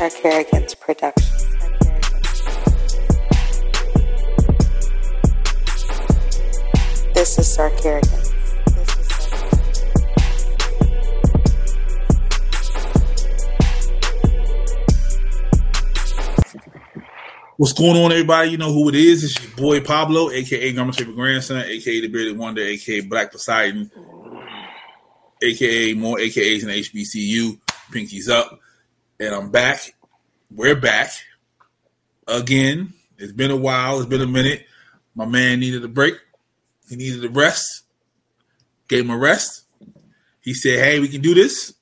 Sarcarrogance production. This is Sarcarrogance. What's going on, everybody? You know who it is. It's your boy Pablo, aka Grandma's favorite grandson, aka the bearded wonder, aka Black Poseidon, aka more AKAs in HBCU. Pinkies up, and I'm back. We're back again. It's been a while. It's been a minute. My man needed a break. He needed a rest. Gave him a rest. He said, "Hey, we can do this."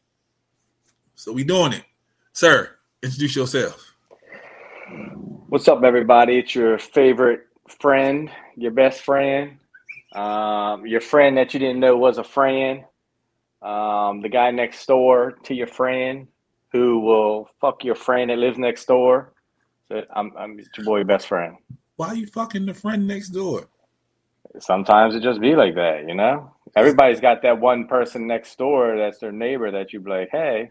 So we doing it, sir. Introduce yourself. What's up, everybody? It's your favorite friend, your best friend, um, your friend that you didn't know was a friend, um, the guy next door to your friend who will fuck your friend that lives next door. So I'm, I'm your boy, best friend. Why are you fucking the friend next door? Sometimes it just be like that, you know. Everybody's got that one person next door that's their neighbor that you be like, hey.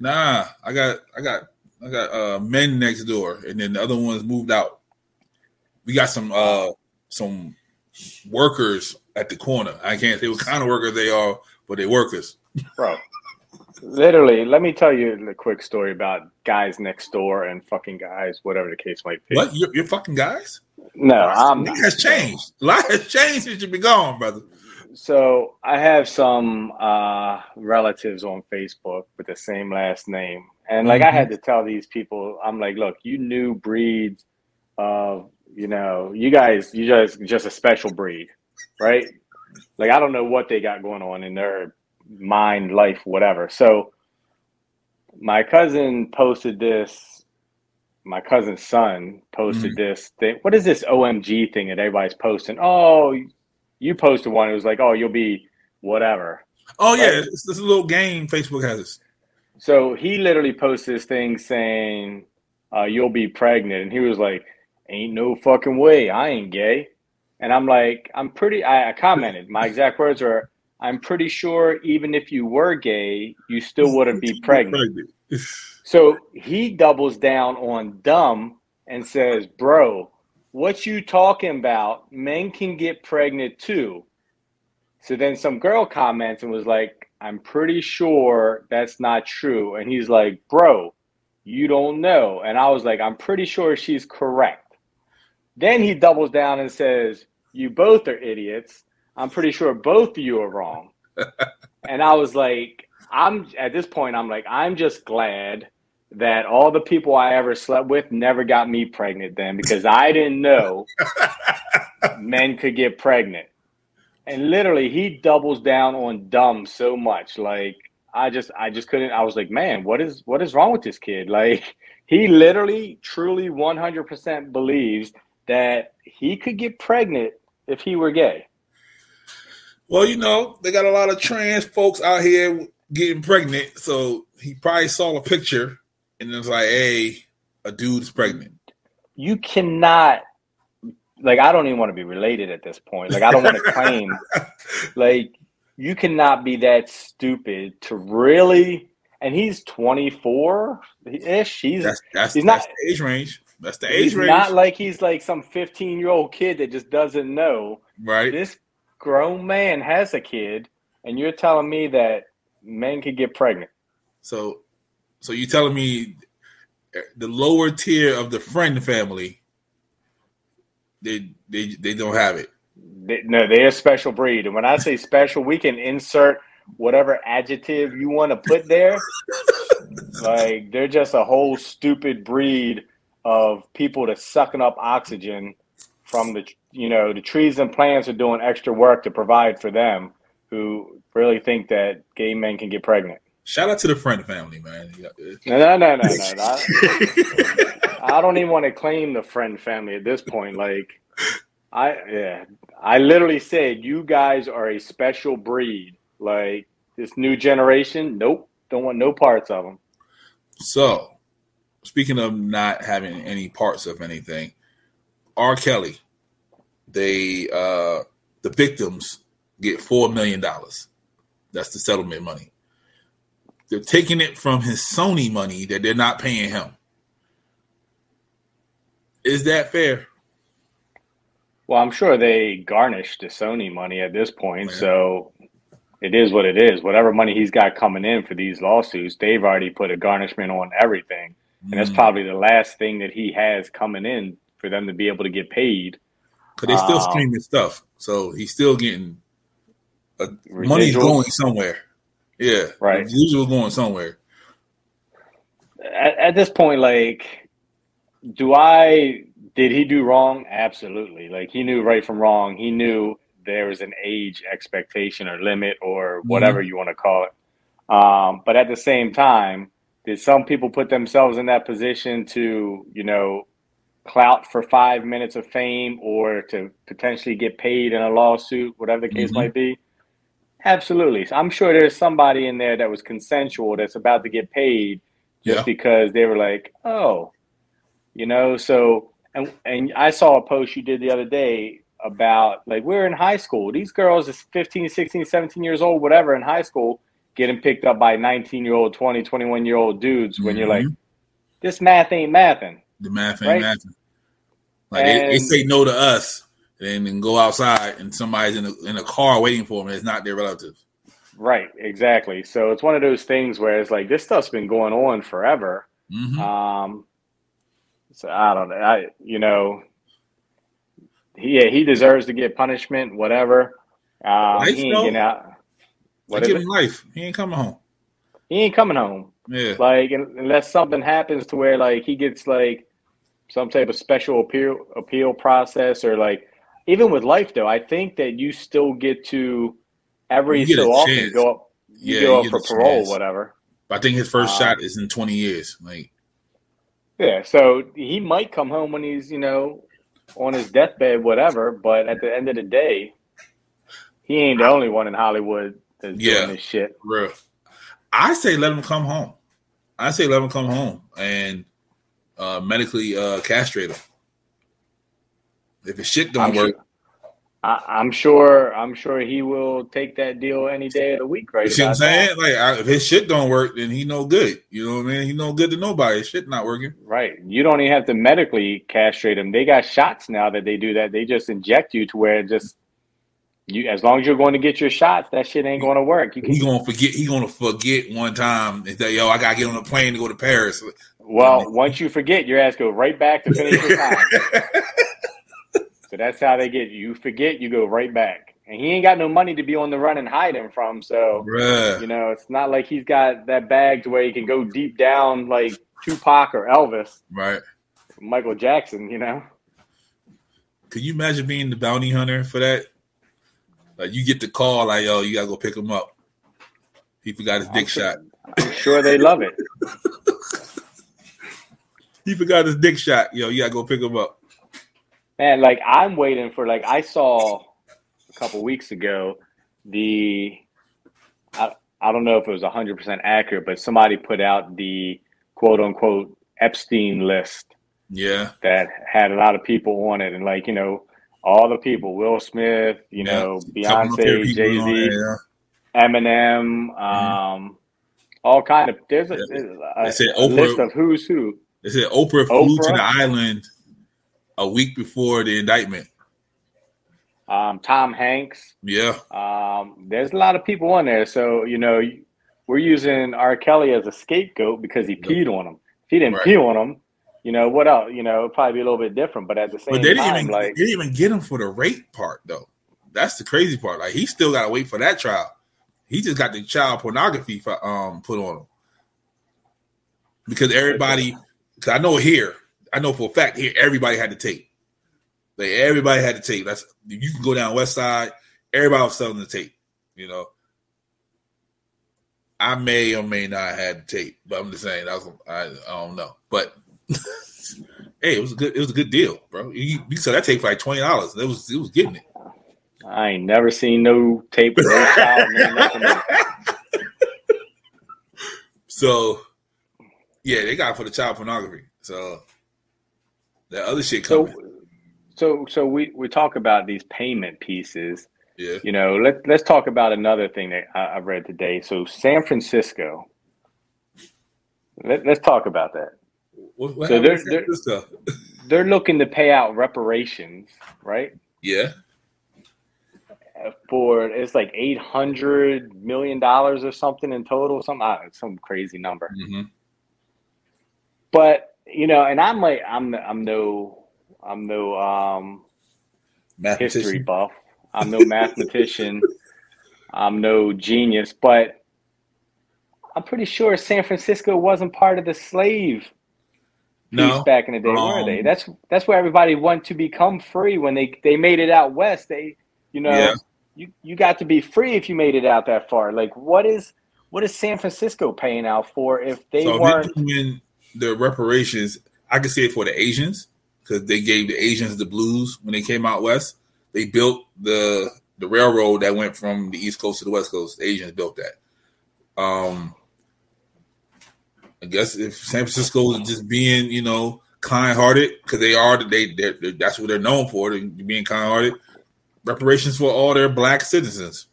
Nah, I got, I got I got uh, men next door, and then the other ones moved out. We got some uh, some workers at the corner. I can't say what kind of workers they are, but they're workers. Bro, literally, let me tell you a quick story about guys next door and fucking guys, whatever the case might be. What? You're, you're fucking guys? No, I'm. It has changed. A lot has changed since you've been gone, brother. So I have some uh, relatives on Facebook with the same last name, and like mm-hmm. I had to tell these people, I'm like, look, you new breed of, you know, you guys, you guys just a special breed, right? Like I don't know what they got going on in their mind, life, whatever. So my cousin posted this. My cousin's son posted mm-hmm. this thing. What is this OMG thing that everybody's posting? Oh, you posted one. It was like, oh, you'll be whatever. Oh yeah, it's this little game Facebook has. So he literally posted this thing saying, uh, "You'll be pregnant," and he was like, "Ain't no fucking way, I ain't gay." And I'm like, I'm pretty. I, I commented. My exact words are, "I'm pretty sure even if you were gay, you still wouldn't be pregnant." so he doubles down on dumb and says, "Bro, what you talking about? Men can get pregnant too." So then some girl comments and was like, I'm pretty sure that's not true. And he's like, Bro, you don't know. And I was like, I'm pretty sure she's correct. Then he doubles down and says, You both are idiots. I'm pretty sure both of you are wrong. and I was like, I'm at this point, I'm like, I'm just glad that all the people I ever slept with never got me pregnant then because I didn't know men could get pregnant. And literally he doubles down on dumb so much. Like i just i just couldn't i was like man what is what is wrong with this kid? Like he literally truly 100% believes that he could get pregnant if he were gay well you know they got a lot of trans folks out here getting pregnant so he probably saw a picture and it was like hey a dude's pregnant you cannot like I don't even want to be related at this point. Like I don't want to claim like you cannot be that stupid to really and he's 24 ish. He's that's, that's, he's that's not age range. That's the age he's range. Not like he's like some 15 year old kid that just doesn't know. Right. This grown man has a kid, and you're telling me that men can get pregnant. So, so you telling me the lower tier of the friend family they they they don't have it. They, no, they're a special breed, and when I say special, we can insert whatever adjective you want to put there. like they're just a whole stupid breed of people that's sucking up oxygen from the you know the trees and plants are doing extra work to provide for them who really think that gay men can get pregnant. Shout out to the friend family, man. No, no, no, no, no. I don't even want to claim the friend family at this point. Like, I yeah, I literally said you guys are a special breed. Like this new generation, nope, don't want no parts of them. So, speaking of not having any parts of anything, R. Kelly, they uh the victims get four million dollars. That's the settlement money. They're taking it from his Sony money that they're not paying him. Is that fair? Well, I'm sure they garnished the Sony money at this point, Yeah. so it is what it is. Whatever money he's got coming in for these lawsuits, they've already put a garnishment on everything, and that's Mm. probably the last thing that he has coming in for them to be able to get paid. Cause they still Um, streaming stuff, so he's still getting uh, money's going somewhere. Yeah, Right. Usually going somewhere. At, at this point, like, do I did he do wrong? Absolutely. Like he knew right from wrong. He knew there was an age expectation or limit or whatever you want to call it. Um, but at the same time, did some people put themselves in that position to, you know, clout for five minutes of fame or to potentially get paid in a lawsuit, whatever the case Mhm. might be? Absolutely. So I'm sure there's somebody in there that was consensual that's about to get paid just Yeah. because they were like, oh, you know, so and and I saw a post you did the other day about like we're in high school. These girls is 15, 16, 17 years old, whatever, in high school, getting picked up by 19 year old, 20, 21 year old dudes when you're like, Mhm. this math ain't mathing. The math ain't Right. mathing. Like they, they say no to us, and then go outside, and somebody's in a, in a car waiting for them. It's not their relative. Right, exactly. So it's one of those things where it's like this stuff's been going on forever. hmm Um, so I don't know. I you know, he yeah, he deserves to get punishment, whatever. Um, Life, he ain't though? getting out. What give him life. He ain't coming home. He ain't coming home. Yeah, Like unless something happens to where like he gets like some type of special appeal appeal process or like even with life though, I think that you still get to every You get so often chance. go up you Yeah, go up for parole, chance. whatever. I think his first Uh, shot is in twenty years. Like, Yeah, so he might come home when he's, you know, on his deathbed, whatever. But at the end of the day, he ain't the only one in Hollywood that's Yeah. doing this shit. real. I say let him come home. I say let him come home and uh, medically uh, castrate him. If his shit don't I'm work, sure, I, I'm sure. I'm sure he will take that deal any day of the week. Right? you see what I'm about that. saying? Like, I, if his shit don't work, then he no good. You know what I mean? He no good to nobody. His shit not working. Right. You don't even have to medically castrate him. They got shots now that they do that. They just inject you to where it just you. As long as you're going to get your shots, that shit ain't going to work. You can He gonna forget. He gonna forget one time and say, "Yo, I gotta get on a plane to go to Paris." Well, once you forget, your ass go right back to finish your time. so that's how they get you. You forget, you go right back. And he ain't got no money to be on the run and hide him from. So, Bruh. you know, it's not like he's got that bag to where he can go deep down like Tupac or Elvis, Right? Michael Jackson, you know? Could you imagine being the bounty hunter for that? Like you get the call, like, "Yo, you gotta go pick him up." He forgot his dick I'm sure- shot. I'm sure they love it. He forgot his dick shot. Yo, you gotta go pick him up. Man, like I'm waiting for like I saw a couple weeks ago the I, I don't know if it was 100% accurate, but somebody put out the quote unquote Epstein list Yeah, that had a lot of people on it and like, you know, all the people, Will Smith, you Yeah. know, Couple of favorite Beyonce, Jay-Z, Eminem, um, all kind of there's a, there's a, said a list of who's who. They said Oprah flew to the island a week before the indictment. Um, Tom Hanks, Yeah, Um, there's a lot of people on there, so you know we're using R. Kelly as a scapegoat because he peed on him. If he didn't Right. pee on him, you know what else? You know, it'd probably be a little bit different. But at the same but they didn't time, even like they didn't even get him for the rape part though. That's the crazy part. Like he still got to wait for that trial. He just got the child pornography for, um put on him because everybody. Cause I know here, I know for a fact here, everybody had the tape. Like everybody had the tape. That's you can go down West Side. Everybody was selling the tape. You know, I may or may not have had the tape, but I'm just saying that was I, I don't know. But hey, it was a good it was a good deal, bro. You, you saw that tape for like twenty dollars. It was it was getting it. I ain't never seen no tape with no child. no nothing. So yeah, they got it for the child pornography. So that other shit So, coming. so, so we we talk about these payment pieces. yeah. You know, let let's talk about another thing that I, I read today. So, San Francisco. Let, let's talk about that. What, what So they're- they're-? They're looking to pay out reparations, right? Yeah. For it's like eight hundred million dollars or something in total, some uh, some crazy number. hmm But you know, and I'm like, I'm I'm no I'm no um history buff. I'm no mathematician. I'm no genius, but I'm pretty sure San Francisco wasn't part of the slave No. back in the day, were they? Um, That's that's where everybody went to become free when they they made it out west. They, you know, Yeah. you you got to be free if you made it out that far. Like, what is what is San Francisco paying out for if they so weren't? doing the reparations, I could say it for the Asians because they gave the Asians the blues when they came out west. They built the the railroad that went from the east coast to the west coast. The Asians built that. Um, I guess if San Francisco is just being, you know, kind-hearted because they are, they they're, they're- that's what they're known for, they're being kind-hearted. Reparations for all their black citizens.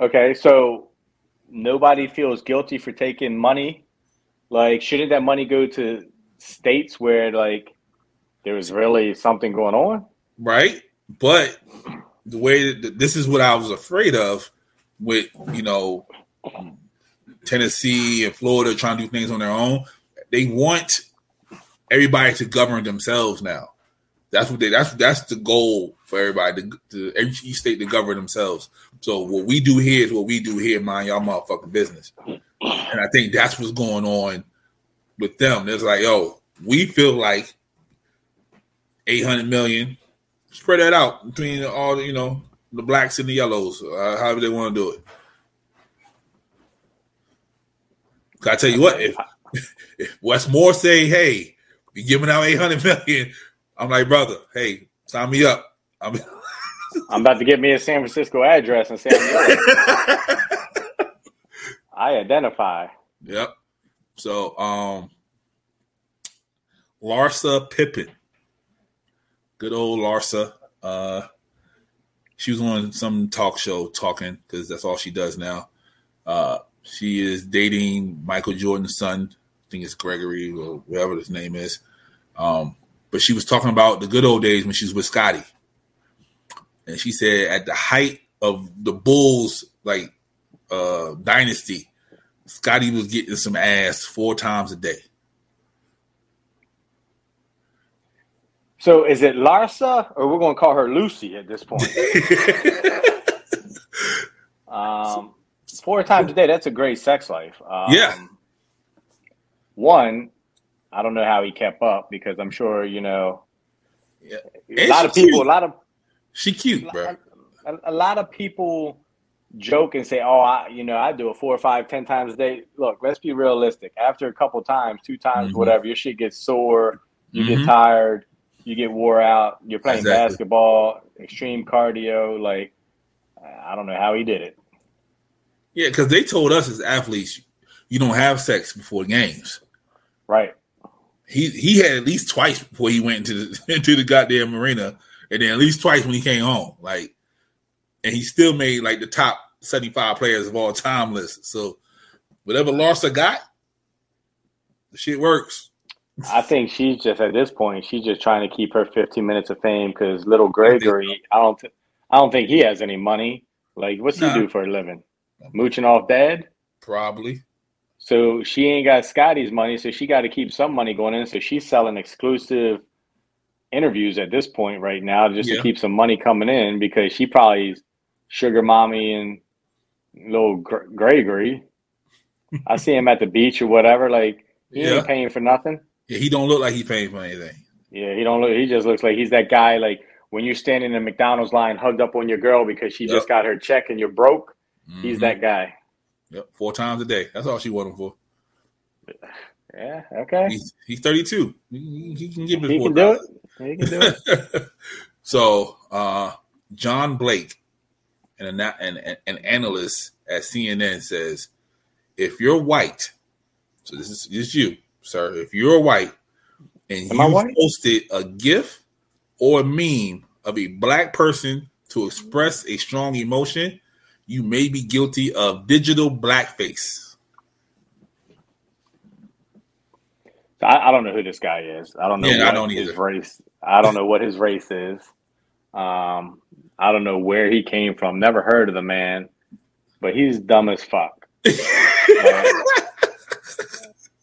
Okay, so nobody feels guilty for taking money. Like, shouldn't that money go to states where like there was really something going on? right? But the way that this is what I was afraid of with you know Tennessee and Florida trying to do things on their own. They want everybody to govern themselves now. That's what they. That's that's the goal for everybody to, to every each state to govern themselves. So what we do here is what we do here. Mind y'all motherfucking business. And I think that's what's going on with them. It's like, yo, we feel like eight hundred million spread that out between all the, you know the blacks and the yellows, uh, however they want to do it. I tell you what, if, if Westmore say, "Hey, we giving out eight hundred million, I'm like, brother, hey, sign me up. I'm, I'm about to get me a San Francisco address and say I'm. I identify. yep. So, um, Larsa Pippen, good old Larsa. Uh, she was on some talk show talking because that's all she does now. Uh, she is dating Michael Jordan's son. I think it's Gregory or whatever his name is. Um, but she was talking about the good old days when she was with Scottie. And she said at the height of the Bulls like uh dynasty, Scottie was getting some ass four times a day. So is it Larsa or we're going to call her Lucy at this point? Um, four times a day. That's a great sex life. Um, Yeah. One, I don't know how he kept up because I'm sure you know Yeah. a lot of people. A lot of she cute, bro. a, a lot of people joke and say, "Oh, I, you know, I do it four or five, ten times a day." Look, let's be realistic. After a couple times, two times, Mhm. whatever, your shit gets sore. You Mhm. get tired. You get wore out. You're playing Exactly. basketball, extreme cardio. Like, I don't know how he did it. Yeah, because they told us as athletes, you don't have sex before games. Right. He he had at least twice before he went into the into the goddamn arena, and then at least twice when he came home. Like, and he still made like the top seventy five players of all time list. So whatever Larsa got, the shit works. I think she's just at this point. She's just trying to keep her 15 minutes of fame because little Gregory. I don't. Th- I don't think he has any money. Like, what's Nah. he do for a living? Mooching off dad. Probably. So she ain't got Scottie's money, so she got to keep some money going in. So she's selling exclusive interviews at this point right now just Yeah. to keep some money coming in because she probably sugar mommy and little Gr- Gregory. I see him at the beach or whatever. Like he Yeah. ain't paying for nothing. Yeah, he don't look like he paying for anything. Yeah, he don't look. He just looks like he's that guy. Like when you're standing in McDonald's line, hugged up on your girl because she Yep. just got her check and you're broke. He's Mhm. that guy. Yep, four times a day. That's all she want him for. Yeah. Okay. He's he's thirty two. He, he can give it. He four can do it. It. so, uh, John Blake, an, an, an analyst at CNN, says if you're white, so this is just you, sir. If you're white and Am you posted a GIF or a meme of a black person to express a strong emotion, you may be guilty of digital blackface. I, I don't know who this guy is. I don't know yeah, I don't his either. race I don't know what his race is. Um, I don't know where he came from. Never heard of the man, but he's dumb as fuck.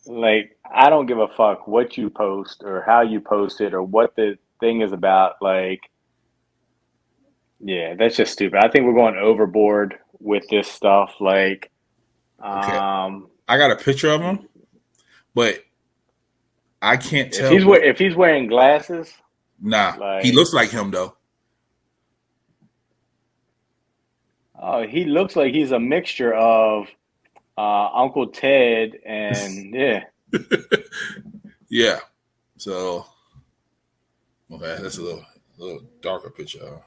Like I don't give a fuck what you post or how you post it or what the thing is about. Like, yeah, that's just stupid. I think we're going overboard with this stuff. Like, Okay. um, I got a picture of him, but I can't if tell. he's we- if he's wearing glasses, nah, like- he looks like him though. oh, he looks like he's a mixture of uh, Uncle Ted and yeah. Yeah. So, okay, that's a little, a little darker picture. huh?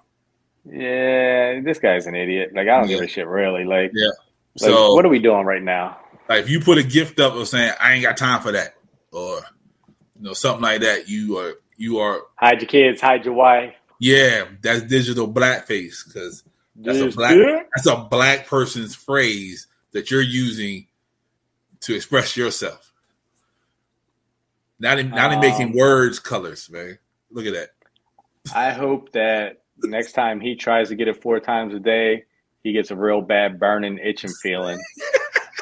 Yeah, this guy's an idiot. Like I don't give a shit really. Like, Yeah. like, So, what are we doing right now? like, if you put a gift up of saying, "I ain't got time for that," or you know, something like that, you are, you are, Hide your kids, hide your wife. yeah, that's digital blackface because That's a black- dick? that's a black person's phrase that you're using to express yourself. They, now they're making Um, words colors, man. Look at that. I hope that next time he tries to get it four times a day, he gets a real bad burning, itching feeling.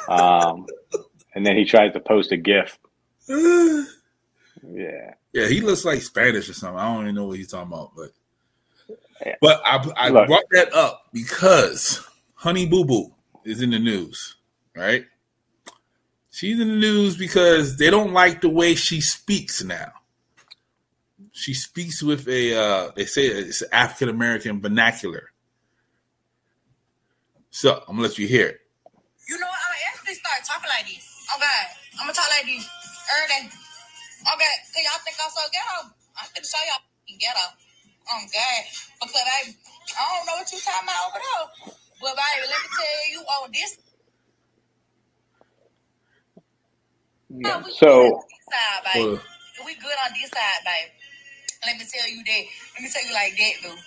Um, and then he tries to post a GIF. Yeah. Yeah, he looks like Spanish or something. I don't even know what he's talking about, but Yeah. but I, I Look. brought that up because Honey Boo Boo is in the news, right? She's in the news because they don't like the way she speaks now. She speaks with a uh, they say it's African American vernacular. So I'm gonna let you hear it. You know what? I'm gonna actually start talking like this. Oh God, I'm gonna talk like this. Everything. Okay, cause y'all think I'm so ghetto. I'm gonna show y'all fucking ghetto. I'm God. Because I, I don't know what you talking about over there. But baby, let me tell you on this. Yeah. Oh, we good So, on this side, baby. Well, we good on this side, baby. Let me tell you that. Let me tell you like that, dude.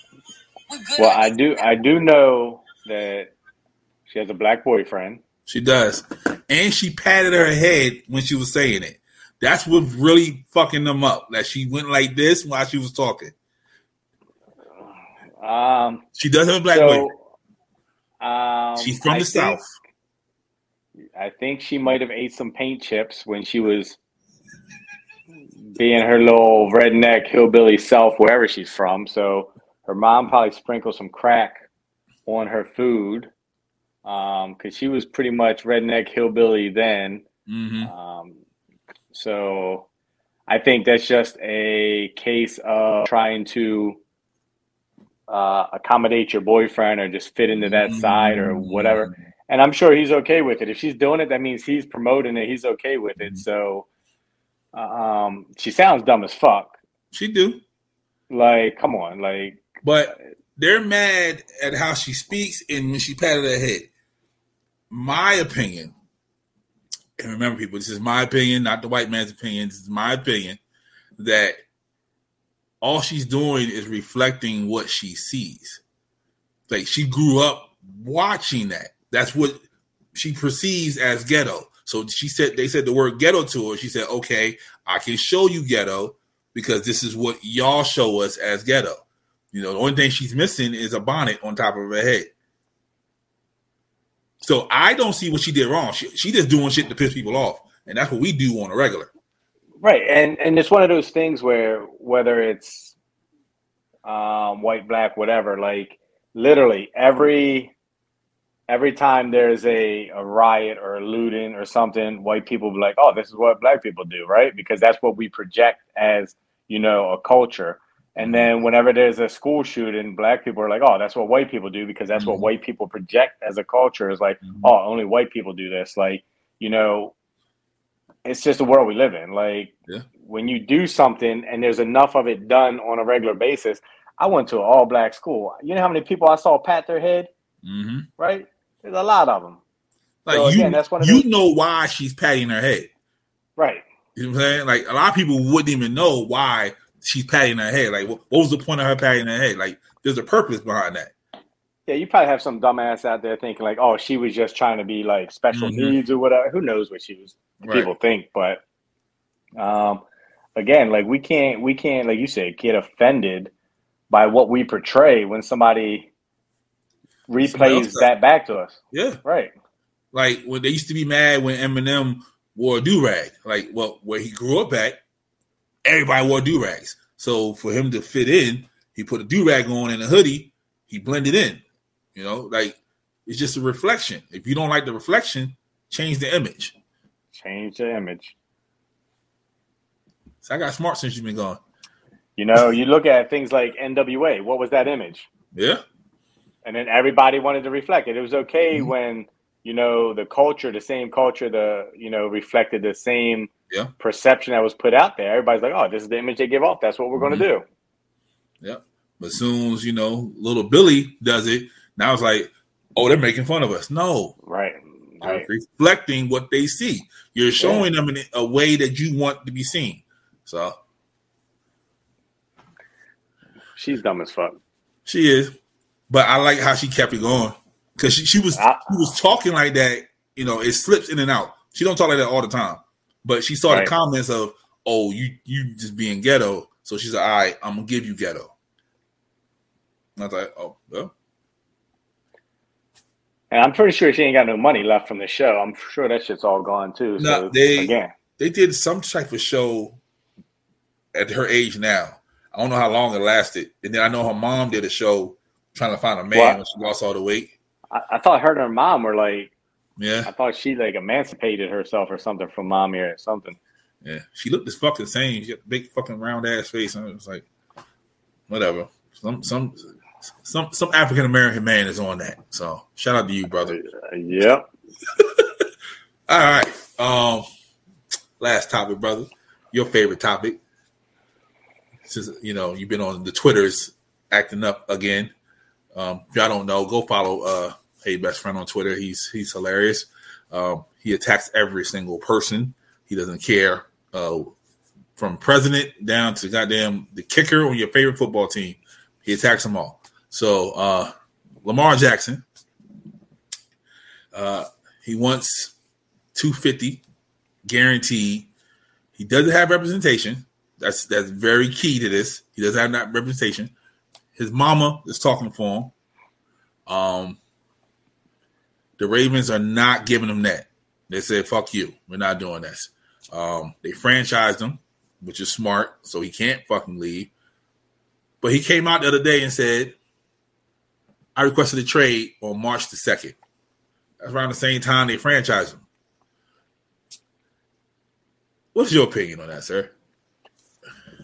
We good. well, I do, side. I do know that she has a black boyfriend. She does. And she patted her head when she was saying it. That's what really fucking them up. That she went like this while she was talking. Um, She does have a black so, um, She's from I the think- south. I think she might have ate some paint chips when she was being her little redneck hillbilly self wherever she's from. So her mom probably sprinkled some crack on her food because she was pretty much redneck hillbilly then. hmm Um, so I think that's just a case of trying to uh, accommodate your boyfriend or just fit into that side or whatever. And I'm sure he's okay with it. If she's doing it, that means he's promoting it. He's okay with it. So um, she sounds dumb as fuck. She do. Like, come on, like, But they're mad at how she speaks and when she patted her head. My opinion, and remember, people, this is my opinion, not the white man's opinion. This is my opinion that all she's doing is reflecting what she sees. Like she grew up watching that. That's what she perceives as ghetto. So she said they said the word ghetto to her. She said, "Okay, I can show you ghetto because this is what y'all show us as ghetto." You know, the only thing she's missing is a bonnet on top of her head. So I don't see what she did wrong. She, she just doing shit to piss people off, and that's what we do on a regular. Right, and and it's one of those things where whether it's um, white, black, whatever, like literally every every time there's a, a riot or a looting or something, white people be like, "Oh, this is what black people do," right? Because that's what we project as you know a culture. And then whenever there's a school shooting, black people are like, "Oh, that's what white people do," because that's what Mhm. white people project as a culture. Is like, Mhm. "Oh, only white people do this." Like, you know, it's just the world we live in. Like Yeah. when you do something and there's enough of it done on a regular basis. I went to an all black school. You know how many people I saw pat their head, Mm-hmm. right? There's a lot of them. Like So, you, again, that's one of you those- know why she's patting her head. Right. You know what I'm saying? Like a lot of people wouldn't even know why she's patting her head. Like, what, what was the point of her patting her head? Like, there's a purpose behind that. Yeah, you probably have some dumbass out there thinking like, oh, she was just trying to be like special Mhm. needs or whatever. Who knows what she was Right. people think, but Um, again, like we can't we can't like you said get offended by what we portray when somebody replays that back to us. Yeah. Right. Like when they used to be mad when Eminem wore a do rag. Like, well, where he grew up at, everybody wore do rags. So for him to fit in, he put a do rag on and a hoodie. He blended in. You know, like it's just a reflection. If you don't like the reflection, change the image. Change the image. So I got smart since you've been gone. You know, you look at things like NWA. What was that image? Yeah. And then everybody wanted to reflect it. It was okay Mhm. when you know the culture, the same culture, the you know reflected the same Yeah. perception that was put out there. Everybody's like, "Oh, this is the image they give off. That's what we're going to mm-hmm. do." Yeah. But soon as you know, little Billy does it, now it's like, oh, they're making fun of us. No, Right. Right. reflecting what they see. You're showing them in a way that you want to be seen. So She's dumb as fuck. she is, but I like how she kept it going because she, she was I- she was talking like that. You know, it slips in and out. She don't talk like that all the time, but she saw Right. the comments of, "Oh, you you just being ghetto." So she's like, "All right, I'm gonna give you ghetto." And I was like, "Oh, well, And I'm pretty sure she ain't got no money left from the show. I'm sure that shit's all gone too. So No, they- again, they did some type of show at her age now. I don't know how long it lasted. And then I know her mom did a show trying to find a man What? when she lost all the weight. I, I thought her and her mom were like, I thought she like emancipated herself or something from mommy or something. yeah. She looked as fucking same. She had a big fucking round ass face, and it was like, whatever. Some some some some African American man is on that. So shout out to you, brother. Uh, yep. All right. Um, last topic, brother. Your favorite topic. Since you know you've been on the Twitters acting up again. Um, if y'all don't know, go follow uh Hey Best Friend on Twitter. He's he's hilarious. Um, he attacks every single person. He doesn't care. Uh, from president down to goddamn the kicker on your favorite football team. He attacks them all. So uh Lamar Jackson. Uh he wants 250 guaranteed. He doesn't have representation. That's that's very key to this. He doesn't have that representation. His mama is talking for him. Um, the Ravens are not giving him that. They said, "Fuck you, we're not doing this." Um, they franchised him, which is smart, so he can't fucking leave. But he came out the other day and said, "I requested a trade on March the second. That's around the same time they franchised him. What's your opinion on that, sir?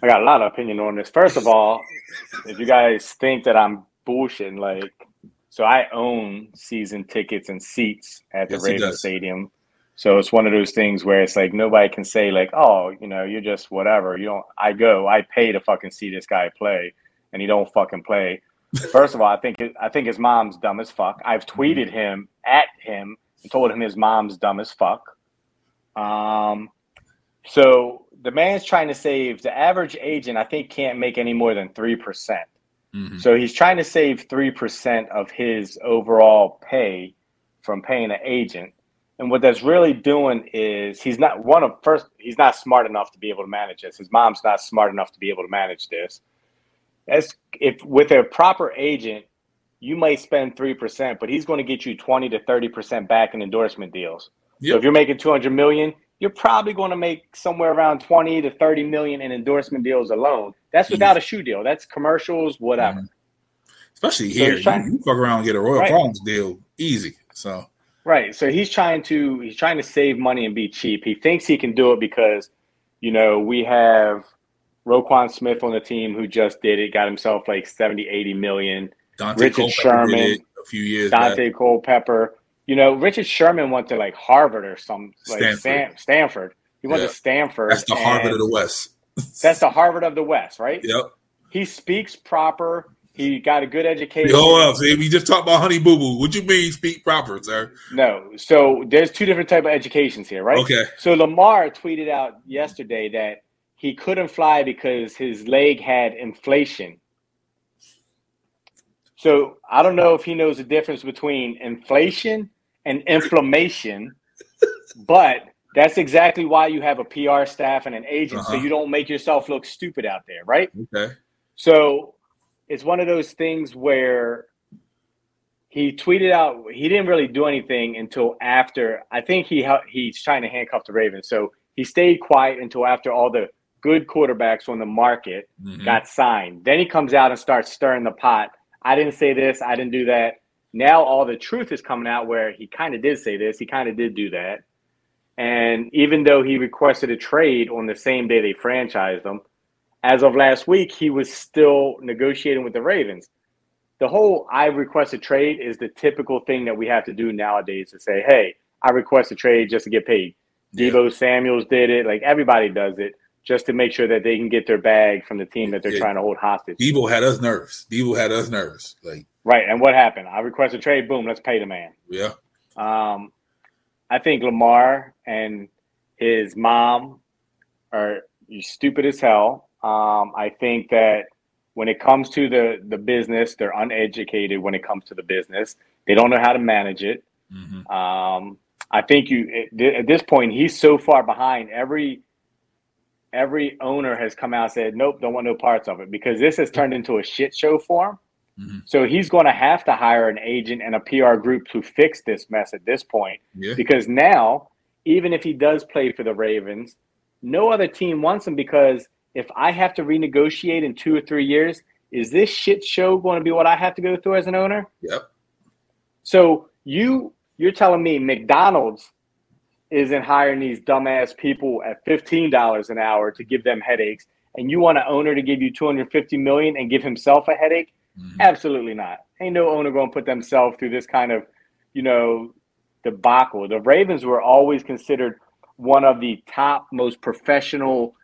I got a lot of opinion on this. First of all, if you guys think that I'm bullshitting, like, so I own season tickets and seats at the Yes. Stadium. So it's one of those things where it's like nobody can say like, oh, you know, you're just whatever. You don't. I go. I pay to fucking see this guy play, and he don't fucking play. First of all, I think I think his mom's dumb as fuck. I've tweeted him at him and told him his mom's dumb as fuck. Um, so the man's trying to save the average agent. I think can't make any more than three percent. Mhm. So he's trying to save 3% of his overall pay from paying an agent. And what that's really doing is he's not one of first, he's not smart enough to be able to manage this. His mom's not smart enough to be able to manage this. As if with a proper agent, you might spend 3%, but he's going to get you 20 to 30% back in endorsement deals. So if you're making 200 million, you're probably going to make somewhere around 20 to 30 million in endorsement deals alone. That's without a shoe deal. That's commercials, whatever. Mhm. Especially here, trying- you, you fuck around and get a Royal Right. Farms deal easy. So Right. So he's trying to he's trying to save money and be cheap. He thinks he can do it because, you know, we have Roquan Smith on the team who just did it, got himself like 70, 80 million. Daunte Richard Sherman, a few years back. Daunte Culpepper. You know, Richard Sherman went to like Harvard or some like Stanford. Stan- Stanford. He went Yeah. to Stanford. That's the Harvard of the West. That's the Harvard of the West, right? Yep. He speaks proper. He got a good education. Hold up. See, we just talked about Honey Boo Boo. What you mean speak proper, sir? No. So there's two different type of educations here, right? Okay. So Lamar tweeted out yesterday that he couldn't fly because his leg had inflation. So I don't know if he knows the difference between inflation and inflammation, but That's exactly why you have a PR staff and an agent, so Uh-huh. you don't make yourself look stupid out there, right? Okay. So it's one of those things where he tweeted out he didn't really do anything until after I think he he's trying to handcuff the Ravens. So he stayed quiet until after all the good quarterbacks on the market Mhm. got signed. Then he comes out and starts stirring the pot. I didn't say this, I didn't do that. Now all the truth is coming out where he kind of did say this, he kind of did do that. And even though he requested a trade on the same day they franchised him, as of last week, he was still negotiating with the Ravens. The whole I request a trade is the typical thing that we have to do nowadays to say, hey, I request a trade just to get paid. Yeah. Deebo Samuels did it. Like everybody does it just to make sure that they can get their bag from the team that they're Yeah. trying to hold hostage. Deebo had us nervous. Deebo had us nervous. Like, Right. And what happened? I request a trade. Boom. Let's pay the man. yeah. Um, I think Lamar and his mom are stupid as hell. Um, I think that when it comes to the the business, they're uneducated. When it comes to the business, they don't know how to manage it. hmm Um, I think you at this point he's so far behind. Every every owner has come out and said, "Nope, don't want no parts of it," because this has turned into a shit show for him. Mhm. So he's going to have to hire an agent and a PR group to fix this mess at this point. Yeah. Because now, even if he does play for the Ravens, no other team wants him because if I have to renegotiate in two or three years, is this shit show going to be what I have to go through as an owner? Yep. So you you're telling me McDonald's isn't hiring these dumbass people at fifteen dollars an hour to give them headaches, and you want an owner to give you two hundred fifty million and give himself a headache? Mhm. Absolutely not. Ain't no owner going to put themselves through this kind of, you know, debacle. The Ravens were always considered one of the top, most professional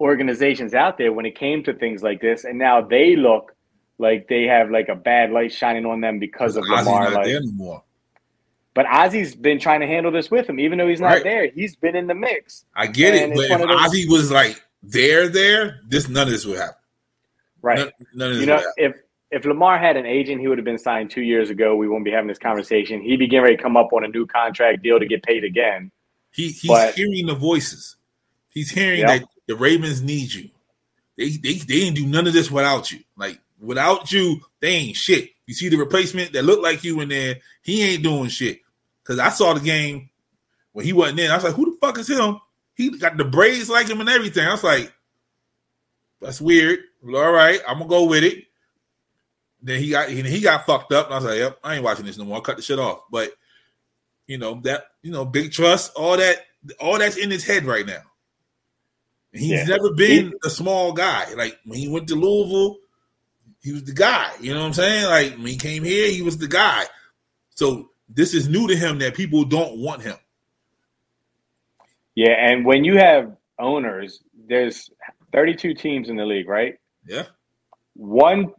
organizations out there when it came to things like this, and now they look like they have like a bad light shining on them because of Ozzie's Lamar. not Like, there anymore. but Ozzie's been trying to handle this with him, even though he's not Right. there. He's been in the mix, I get And it, but if those- Ozzie was like there, there, this none of this would happen. right? None, none of this You know, would happen. if if Lamar had an agent, he would have been signed two years ago. We wouldn't be having this conversation. He'd be getting ready to come up on a new contract deal to get paid again. He he's but- hearing the voices. He's hearing Yep. that the Ravens need you. They they they didn't do none of this without you. Like without you, they ain't shit. You see the replacement that looked like you in there. He ain't doing shit. Cause I saw the game when he wasn't in. I was like, who the fuck is him? He got the braids like him and everything. I was like, that's weird. All right, I'm gonna go with it. Then he got he, he got fucked up, and I was like, "Yep, I ain't watching this no more. I cut the shit off." But you know that you know Big Truss, all that, all that's in his head right now. He's Yeah. never been a small guy. Like when he went to Louisville, he was the guy. You know what I'm saying? Like when he came here, he was the guy. So this is new to him that people don't want him. Yeah, and when you have owners, there's 32 teams in the league, right? Yeah, One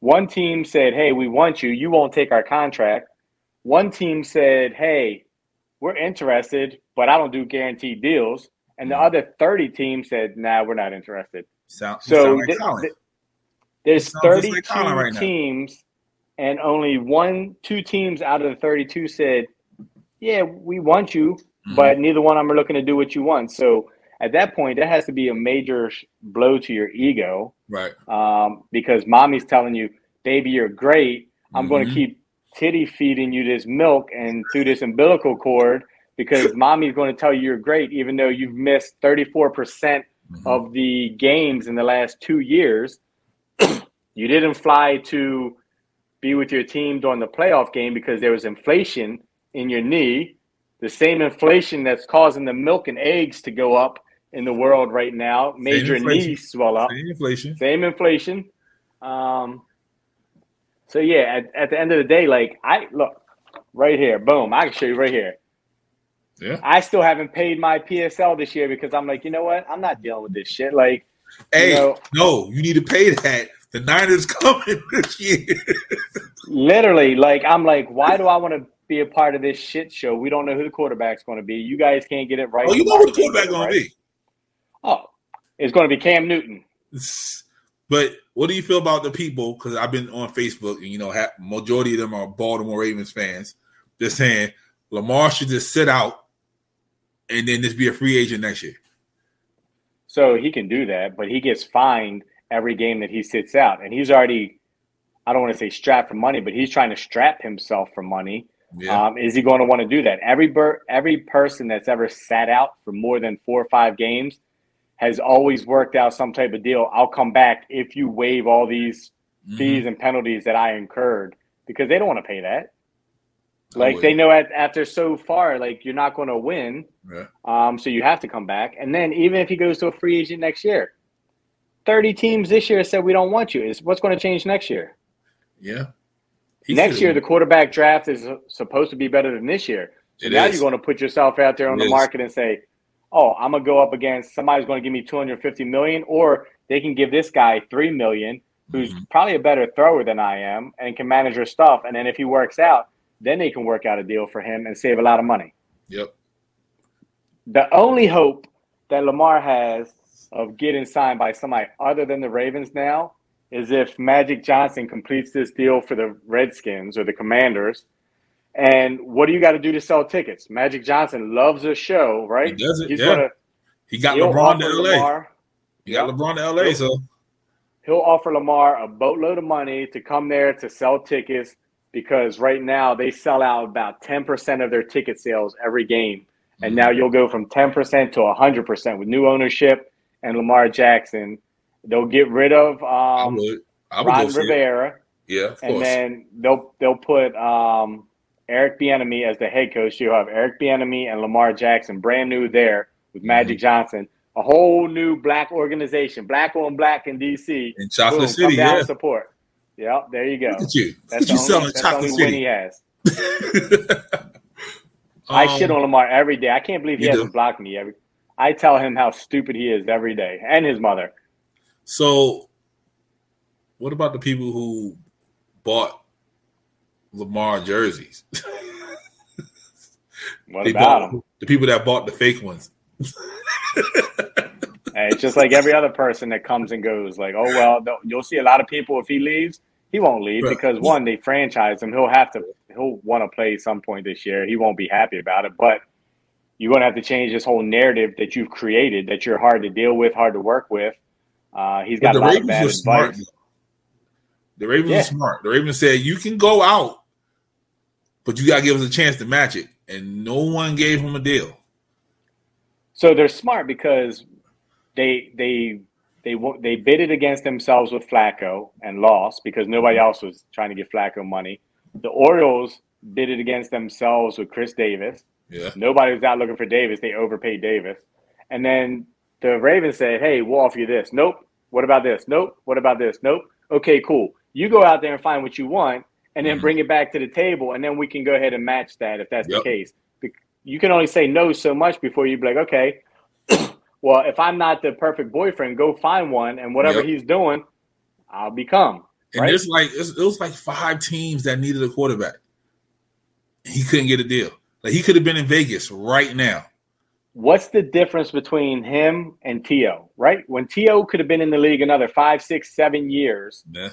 one team said, "Hey, we want you. You won't take our contract." One team said, "Hey, we're interested, but I don't do guaranteed deals." And the Mhm. other 30 teams said, "Nah, we're not interested." he So like th- th- there's Sounds just like 32 Colin right now. teams, and only one, two teams out of the 32 said, "Yeah, we want you, Mhm. but neither one of them are looking to do what you want." So at that point, that has to be a major blow to your ego right. um, because mommy's telling you, "Baby, you're great. I'm going to keep titty feeding you this milk and through this umbilical cord." Because mommy's going to tell you you're great, even though you've missed 34% Mhm. of the games in the last two years. you didn't fly to be with your team during the playoff game because there was inflation in your knee, the same inflation that's causing the milk and eggs to go up in the world right now, Major your inflation. knee swell up. Same inflation. Same inflation. Um, so yeah, at, at the end of the day, like I look right here, boom, I can show you right here. Yeah. I still haven't paid my PSL this year because I'm like, you know what? I'm not dealing with this shit. Like, Hey, know- no, you need to pay that. The Niners coming this year. literally, like, I'm like, why do I want to be a part of this shit show? We don't know who the quarterback's going to be. You guys can't get it right. oh, you know who the quarterback gonna be. Oh, it's going to be Cam Newton. But what do you feel about the people? Because I've been on Facebook, and you know, ha- majority of them are Baltimore Ravens fans. They're saying Lamar should just sit out and then just be a free agent next year. So he can do that, but he gets fined every game that he sits out, and he's already. I don't want to say strapped for money, but he's trying to strap himself for money. Yeah. Um, is he going to want to do that? Every ber- every person that's ever sat out for more than four or five games has always worked out some type of deal. I'll come back if you waive all these Mhm. fees and penalties that I incurred because they don't want to pay that. Like they know at, after so far, like you're not going to win, Yeah. um, so you have to come back. And then even if he goes to a free agent next year, thirty teams this year said we don't want you. Is what's going to change next year? Yeah. He next year, the quarterback draft is supposed to be better than this year. So It now is. you're going to put yourself out there on It the is. market and say, "Oh, I'm gonna go up against somebody's going to give me 250 million, or they can give this guy three million, who's Mhm. probably a better thrower than I am and can manage your stuff. And then if he works out, then they can work out a deal for him and save a lot of money. Yep. The only hope that Lamar has of getting signed by somebody other than the Ravens now is if Magic Johnson completes this deal for the Redskins or the Commanders. And what do you got to do to sell tickets? Magic Johnson loves a show, right? He does it, He's yeah. gonna He got LeBron to LA. Lamar, he got Yep. LeBron to LA, so he'll offer Lamar a boatload of money to come there to sell tickets because right now they sell out about 10% of their ticket sales every game. And now you'll go from 10% to 100% with new ownership and Lamar Jackson. They'll get rid of I um, would. I would Ron see it. Rivera, Yeah, of and course. then they'll they'll put um, Eric Bieniemy as the head coach. You'll have Eric Bieniemy and Lamar Jackson, brand new there with Magic Mm-hmm. Johnson, a whole new black organization, black on black in DC. in Chocolate Boom, City, come down yeah. support. Yep, there you go. Look at you. That's Look the you only, that's Chocolate only win he City. has. I Um, shit on Lamar every day. I can't believe he hasn't do. blocked me every. I tell him how stupid he is every day, and his mother. So, what about the people who bought Lamar jerseys? What They about him? The people that bought the fake ones. Hey, it's just like every other person that comes and goes. Like, oh well, you'll see a lot of people if he leaves, he won't leave Right. because one, they franchise him. He'll have to. He'll want to play some point this year. He won't be happy about it, but you're going to have to change this whole narrative that you've created that you're hard to deal with, hard to work with. Uh, he's But got the a lot of bad were smart. advice. The Ravens Yeah. were smart. The Ravens said you can go out, but you gotta give us a chance to match it. And no one gave him a deal. So they're smart because they they they they bid it against themselves with Flacco and lost because nobody mm-hmm. else was trying to get Flacco money. The Orioles bid it against themselves with Chris Davis. Yeah. Nobody was out looking for Davis. They overpaid Davis. And then the Ravens said, "Hey, we'll offer you this." Nope. What about this? Nope. What about this? Nope. Okay, cool. You go out there and find what you want, and then Mhm. bring it back to the table, and then we can go ahead and match that if that's Yep. the case. You can only say no so much before you be like, okay, well, if I'm not the perfect boyfriend, go find one, and whatever Yep. he's doing, I'll become. And Right. there's like it was like five teams that needed a quarterback. He couldn't get a deal. Like he could have been in Vegas right now. What's the difference between him and T.O., right? When T.O. could have been in the league another five, six, seven years Yeah.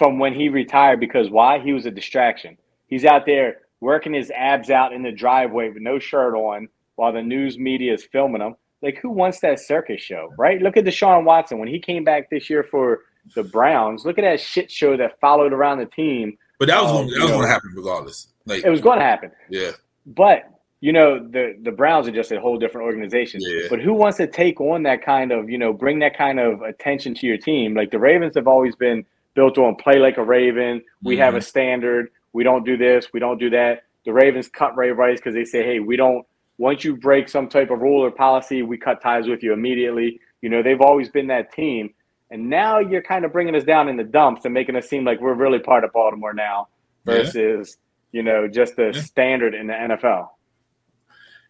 From when he retired because why? He was a distraction. He's out there working his abs out in the driveway with no shirt on while the news media is filming him. Like, who wants that circus show, right? Look at Deshaun Watson when he came back this year for the Browns. Look at that shit show that followed around the team. But that was Oh, gonna, that was going to happen regardless. Like It was going to happen. yeah, But you know, the the Browns are just a whole different organization. Yeah. But who wants to take on that kind of, you know, bring that kind of attention to your team? Like the Ravens have always been built on play like a Raven. We have a standard. We don't do this. We don't do that. The Ravens cut Ray Rice because they say, hey, we don't. Once you break some type of rule or policy, we cut ties with you immediately. You know, they've always been that team. And now you're kind of bringing us down in the dumps and making us seem like we're really part of Baltimore now Yeah. versus, you know, just the Yeah. standard in the NFL.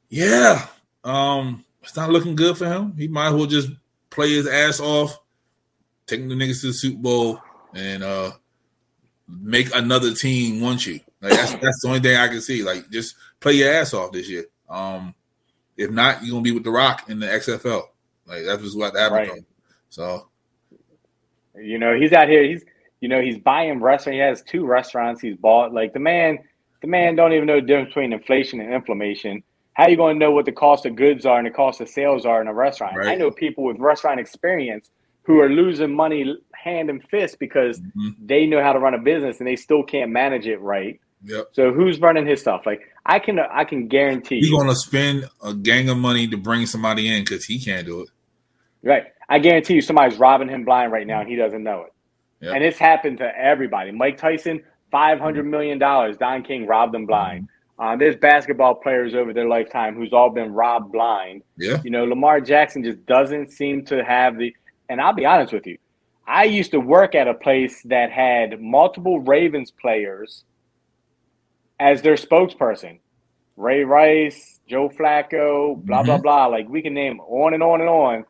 yeah. Um, it's not looking good for him. He might as well just play his ass off, take the niggas to the Super Bowl, and uh make another team want you. Like that's that's the only thing I can see. Like just play your ass off this year. Um, if not, you're gonna be with the Rock in the XFL. Like that's just what happened. Right. So You know, he's out here. He's you know he's buying restaurant. He has two restaurants he's bought. Like the man, the man don't even know the difference between inflation and inflammation. How you going to know what the cost of goods are and the cost of sales are in a restaurant? Right. I know people with restaurant experience who are losing money hand and fist because Mhm. they know how to run a business and they still can't manage it right. Yep. So who's running his stuff? Like I can I can guarantee He's gonna spend a gang of money to bring somebody in because he can't do it. right? I guarantee you somebody's robbing him blind right now and he doesn't know it. Yep. And it's happened to everybody. Mike Tyson, five hundred million dollars. Don King robbed him blind. Uh, there's basketball players over their lifetime who's all been robbed blind. Yeah. You know, Lamar Jackson just doesn't seem to have the. And I'll be honest with you, I used to work at a place that had multiple Ravens players as their spokesperson. Ray Rice, Joe Flacco, blah blah Mhm. blah. Like we can name on and on and on.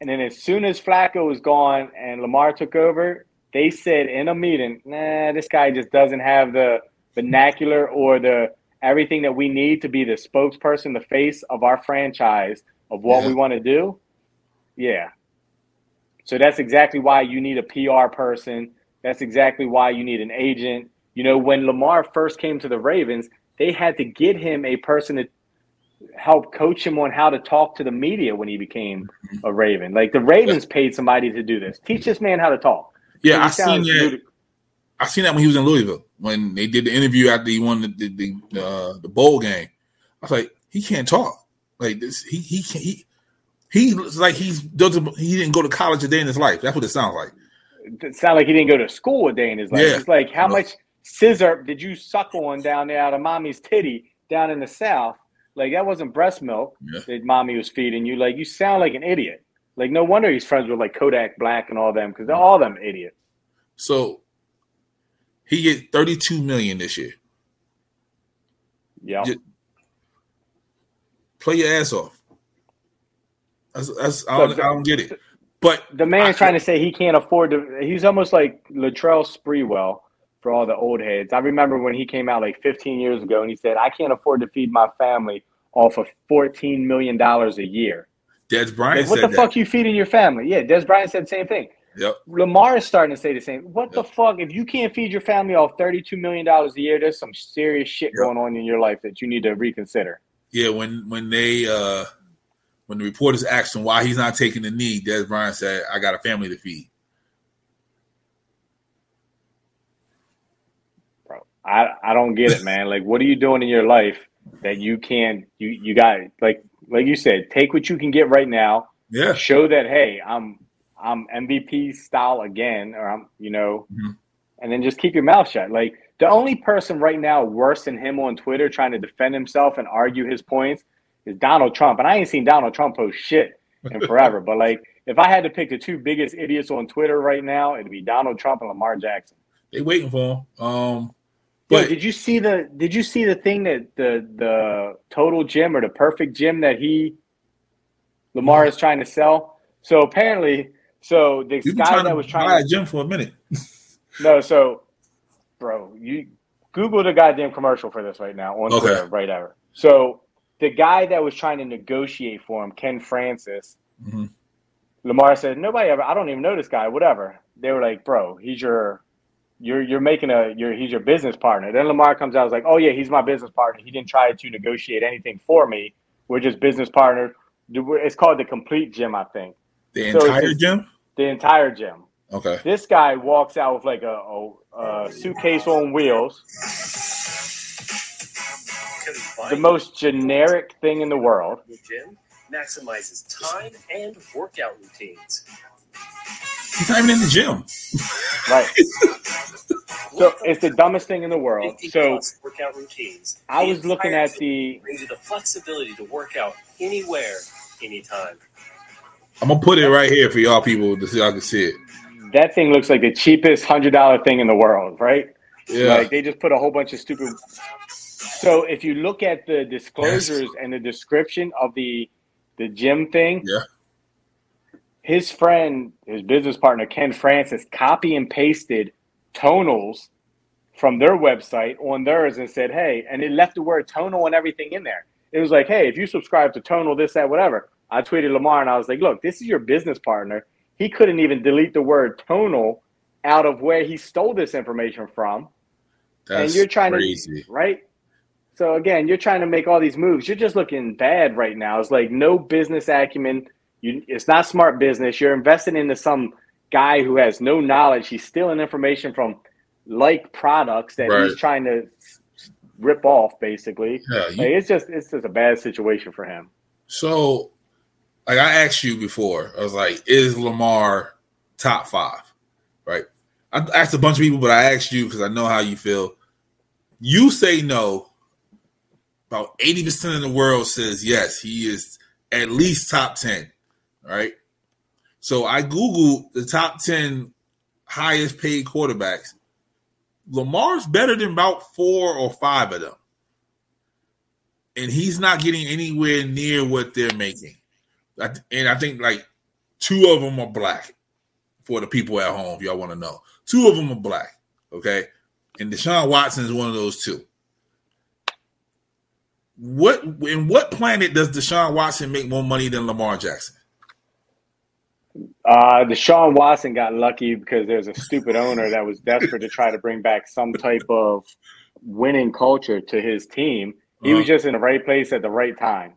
And then as soon as Flacco was gone and Lamar took over, they said in a meeting, "Nah, this guy just doesn't have the vernacular or the everything that we need to be the spokesperson, the face of our franchise of what Yeah. we want to do." Yeah. So that's exactly why you need a PR person. That's exactly why you need an agent. You know, when Lamar first came to the Ravens, they had to get him a person to help coach him on how to talk to the media when he became a Raven. Like the Ravens paid somebody to do this. Teach this man how to talk. Yeah, I seen that. ludic- I seen that when he was in Louisville when they did the interview after he won the the, the, uh, the bowl game. I was like, he can't talk like this. He he can't. He, he looks like he's doesn't. He didn't go to college a day in his life. That's what it sounds like. It sounded like he didn't go to school a day in his life. Yeah. It's like how No. much scissor did you suck on down there out of mommy's titty down in the south? Like that wasn't breast milk Yeah. that mommy was feeding you. Like you sound like an idiot. Like no wonder he's friends with like Kodak Black and all them because they're all them idiots. So he get thirty two million this year. Yeah. Play your ass off. That's, that's I, don't, I don't get it. But The man's I- trying to say he can't afford to. He's almost like Latrell Sprewell for all the old heads. I remember when he came out like 15 years ago and he said, I can't afford to feed my family off of $14 million a year. Dez Bryant Like, what the that. fuck you feeding your family? Yeah, Dez Bryant said the same thing. Yep. Lamar is starting to say the same. What the fuck? If you can't feed your family off $32 million a year, there's some serious shit Yep. going on in your life that you need to reconsider. Yeah, when when they uh when the reporters asked him why he's not taking the knee, Dez Bryant said, "I got a family to feed." bro. I, I don't get it, man. Like, what are you doing in your life that you can't you you got like like you said, take what you can get right now, Yeah, show that hey, I'm I'm MVP style again, or I'm you know, Mhm. and then just keep your mouth shut. Like the only person right now worse than him on Twitter trying to defend himself and argue his points is Donald Trump, and I ain't seen Donald Trump post shit in forever. but like, if I had to pick the two biggest idiots on Twitter right now, it'd be Donald Trump and Lamar Jackson. they waiting for him. Um, Yo, but did you see the did you see the thing that the the total gym or the perfect gym that he Lamar is trying to sell? So apparently, so the you've guy trying that to was buy trying a to gym for a minute. no, so bro, you Google the goddamn commercial for this right now on Okay. Twitter, right ever. So the guy that was trying to negotiate for him, Ken Francis, Mhm. Lamar said, "Nobody ever. I don't even know this guy. Whatever." They were like, "Bro, he's your, you're you're making a, you're he's your business partner." Then Lamar comes out, and was like, "Oh yeah, he's my business partner. He didn't try to negotiate anything for me. We're just business partners." It's called the Complete Gym, I think. The So entire just- gym. The entire gym. Okay. This guy walks out with like a, a, a suitcase on wheels, the most generic thing in the world. The gym maximizes time and workout routines. He's not even in the gym. Right. So it's the dumbest thing in the world. So workout routines. I was looking at the brings you the flexibility to work out anywhere, anytime. I'm gonna put it right here for y'all people to see y'all can see it. that thing looks like the cheapest hundred dollar thing in the world, right? Yeah. Like they just put a whole bunch of stupid. So if you look at the disclosures and the description of the the gym thing, Yeah. his friend, his business partner Ken Francis, copy and pasted tonals from their website on theirs and said, "Hey," and it left the word tonal and everything in there. It was like, "Hey, if you subscribe to tonal, this, that, whatever." I tweeted Lamar and I was like, "Look, this is your business partner. He couldn't even delete the word tonal out of where he stole this information from." That's and you're trying crazy. to right So again, you're trying to make all these moves. You're just looking bad right now. It's like no business acumen. You, it's not smart business. You're investing into some guy who has no knowledge. He's stealing information from like products that Right. he's trying to rip off, basically. Yeah, you- Like, it's just it's just a bad situation for him. So, like I asked you before, I was like, is Lamar top five? Right. I asked a bunch of people, but I asked you because I know how you feel. You say no. About 80% of the world says yes, he is at least top 10. Right. So I Googled the top 10 highest paid quarterbacks. Lamar's better than about four or five of them and he's not getting anywhere near what they're making. And I think like two of them are black for the people at home, if y'all want to know. Two of them are black, okay? And Deshaun Watson is one of those two. What in what planet does Deshaun Watson make more money than Lamar Jackson? Uh, Deshaun Watson got lucky because there's a stupid owner that was desperate to try to bring back some type of winning culture to his team. He was Uh-huh. just in the right place at the right time.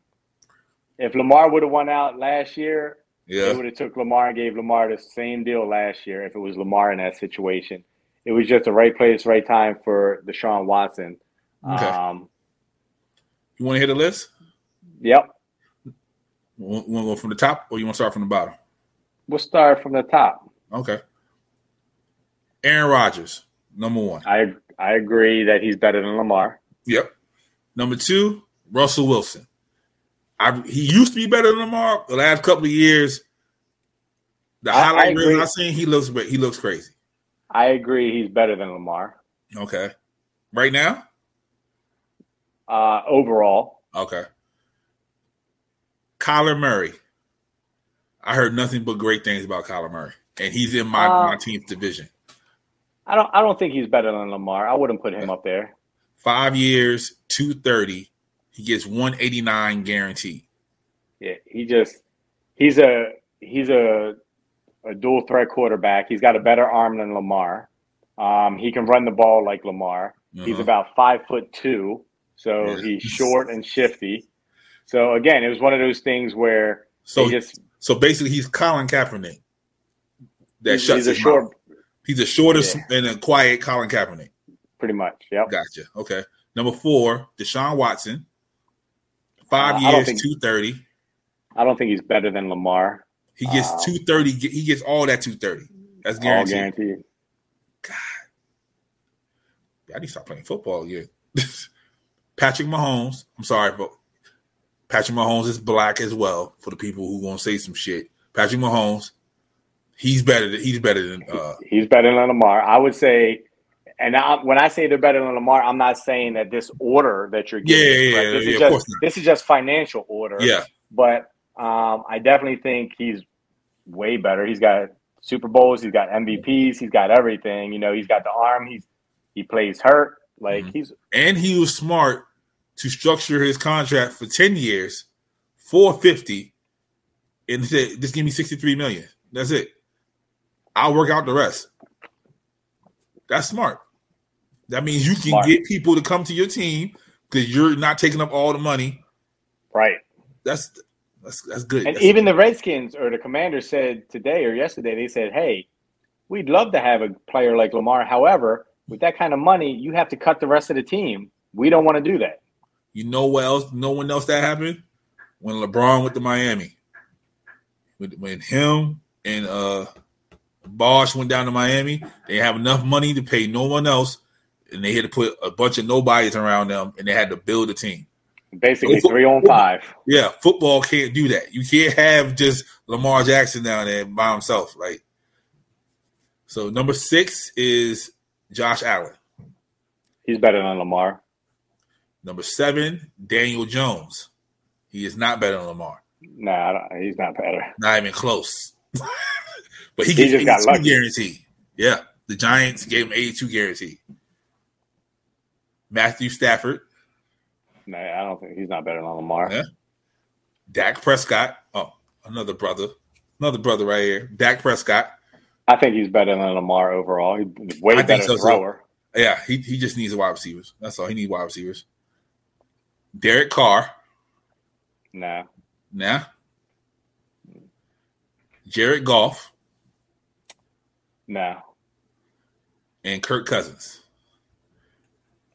If Lamar would have won out last year, Yeah. they would have took Lamar and gave Lamar the same deal last year if it was Lamar in that situation. It was just the right place, right time for Deshaun Watson. Okay. Um, You want to hear the list? yep. Want to go from the top or you want to start from the bottom? We'll start from the top. Okay. Aaron Rodgers, number one. I I agree that he's better than Lamar. Yep. Number two, Russell Wilson. I, he used to be better than Lamar. The last couple of years, the I- highlight agree. I've seen, he looks he looks crazy. I agree he's better than Lamar. Okay. Right now? Uh, overall, Okay. Kyler Murray. I heard nothing but great things about Kyler Murray. And he's in my, Uh, my team's division. I don't I don't think he's better than Lamar. I wouldn't put him up there. Five years, 230. He gets 189 guaranteed. Yeah, he just he's a he's a a dual threat quarterback. He's got a better arm than Lamar. Um, he can run the ball like Lamar. He's Uh-huh. about five foot two, so Yeah. he's short and shifty. So again, it was one of those things where So just so basically he's Colin Kaepernick. That he's, shuts he's a his short, mouth. He's the shortest Yeah. and a quiet Colin Kaepernick. pretty much. Yep. Gotcha. Okay. Number four, Deshaun Watson. Five Uh, years, think- two thirty. I don't think he's better than Lamar. He gets two thirty. He gets all that two thirty. That's All guaranteed. guaranteed. I need to start playing football again. Patrick Mahomes. I'm sorry, but Patrick Mahomes is black as well. For the people who want to say some shit, Patrick Mahomes, he's better. Than, he's better than. Uh, He's better than Lamar. I would say, and I, when I say they're better than Lamar, I'm not saying that this order that you're Yeah, giving. yeah, is yeah, This yeah, is of just this is just financial order. yeah, but um, I definitely think he's way better. He's got Super Bowls. He's got MVPs. He's got everything. You know, he's got the arm. He's he plays hurt. Like Mhm. he's and he was smart to structure his contract for ten years, four fifty, and said, "Just give me sixty three million. That's it. I'll work out the rest." That's smart. That means you can Smart. get people to come to your team because you're not taking up all the money. right. That's that's that's good. And That's- even the Redskins or the Commanders said today or yesterday, they said, "Hey, we'd love to have a player like Lamar. However, with that kind of money, you have to cut the rest of the team. We don't want to do that." you know what else? No one else that happened when LeBron went to Miami. When, when him and uh Bosh went down to Miami, they have enough money to pay no one else, and they had to put a bunch of nobodies around them, and they had to build a team. Basically, Football- three on five. Yeah, football can't do that. You can't have just Lamar Jackson down there by himself, right? So number six is Josh Allen. He's better than Lamar. Number seven, Daniel Jones. He is not better than Lamar. Nah, I don't, he's not better. Not even close. but he He just got 82 lucky. guaranteed. Yeah. The Giants gave him 82 guarantee. Matthew Stafford, Nah, I don't think he's not better than Lamar. Yeah. Dak Prescott. Oh, another brother. Another brother right here. Dak Prescott. I think he's better than Lamar overall. He's way I better so, thrower. Yeah, he, he just needs wide receivers. That's all. He needs wide receivers. Derek Carr. No. Nah. Jared Goff No. and Kirk Cousins.